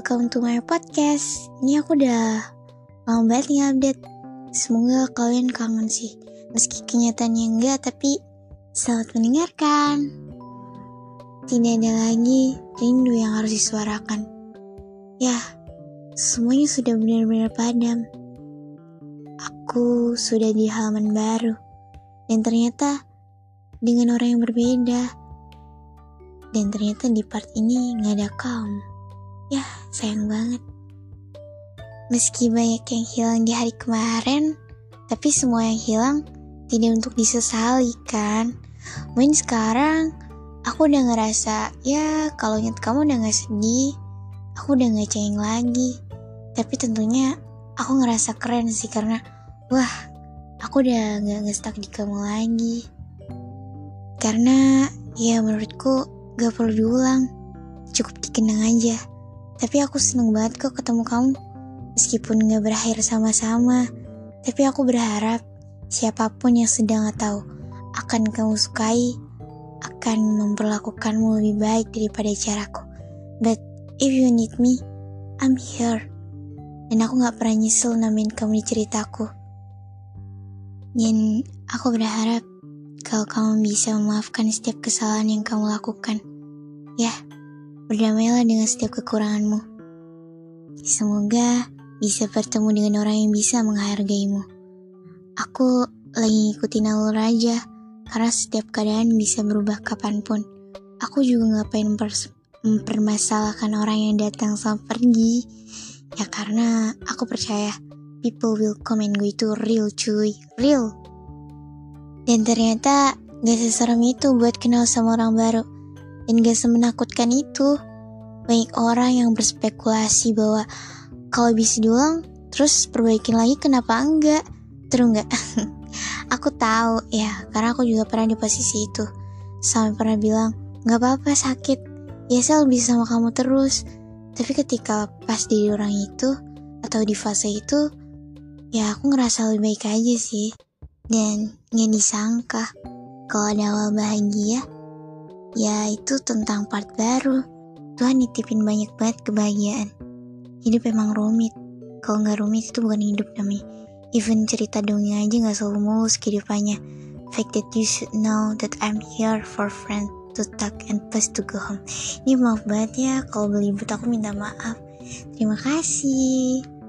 welcome to my podcast. Ini aku udah lama banget nih update. Semoga kalian kangen sih. Meski kenyataannya enggak, tapi selamat mendengarkan. Tidak ada lagi rindu yang harus disuarakan. Ya, semuanya sudah benar-benar padam. Aku sudah di halaman baru. Dan ternyata dengan orang yang berbeda. Dan ternyata di part ini nggak ada kamu. Ya, sayang banget. Meski banyak yang hilang di hari kemarin, tapi semua yang hilang tidak untuk disesali kan. Mungkin sekarang aku udah ngerasa, ya kalau inget kamu udah gak sedih, aku udah gak cengeng lagi. Tapi tentunya aku ngerasa keren sih karena, wah aku udah gak ngestak di kamu lagi. Karena ya menurutku gak perlu diulang, cukup dikenang aja. Tapi aku seneng banget kok ketemu kamu. Meskipun gak berakhir sama-sama. Tapi aku berharap siapa pun yang sedang tahu akan kamu sukai akan memperlakukanmu lebih baik daripada caraku. But if you need me, I'm here. Dan aku gak pernah nyesel namain kamu di ceritaku. Dan aku berharap kalau kamu bisa memaafkan setiap kesalahan yang kamu lakukan. Ya, Berdamailah dengan setiap kekuranganmu. Semoga bisa bertemu dengan orang yang bisa menghargaimu. Aku lagi ngikutin alur aja, karena setiap keadaan bisa berubah kapan pun. Aku juga ngapain mempermasalahkan orang yang datang sama pergi. Ya karena aku percaya people will come and go itu real cuy, real. Dan ternyata gak seserem itu buat kenal sama orang baru dan gak semenakutkan itu. Banyak orang yang berspekulasi bahwa kalau bisa diulang, terus perbaikin lagi kenapa enggak? Terus enggak? aku tahu ya, karena aku juga pernah di posisi itu. Sampai pernah bilang, gak apa-apa sakit, ya saya lebih sama kamu terus. Tapi ketika pas di orang itu, atau di fase itu, ya aku ngerasa lebih baik aja sih. Dan gak disangka, kalau ada awal bahagia, Ya itu tentang part baru. Tuhan nitipin banyak banget kebahagiaan. Hidup emang rumit. Kalau nggak rumit itu bukan hidup namanya. Even cerita dongeng aja nggak selalu mulus kehidupannya. Fact that you should know that I'm here for friend to talk and plus to go home. Ini maaf banget ya kalau belibet aku minta maaf. Terima kasih.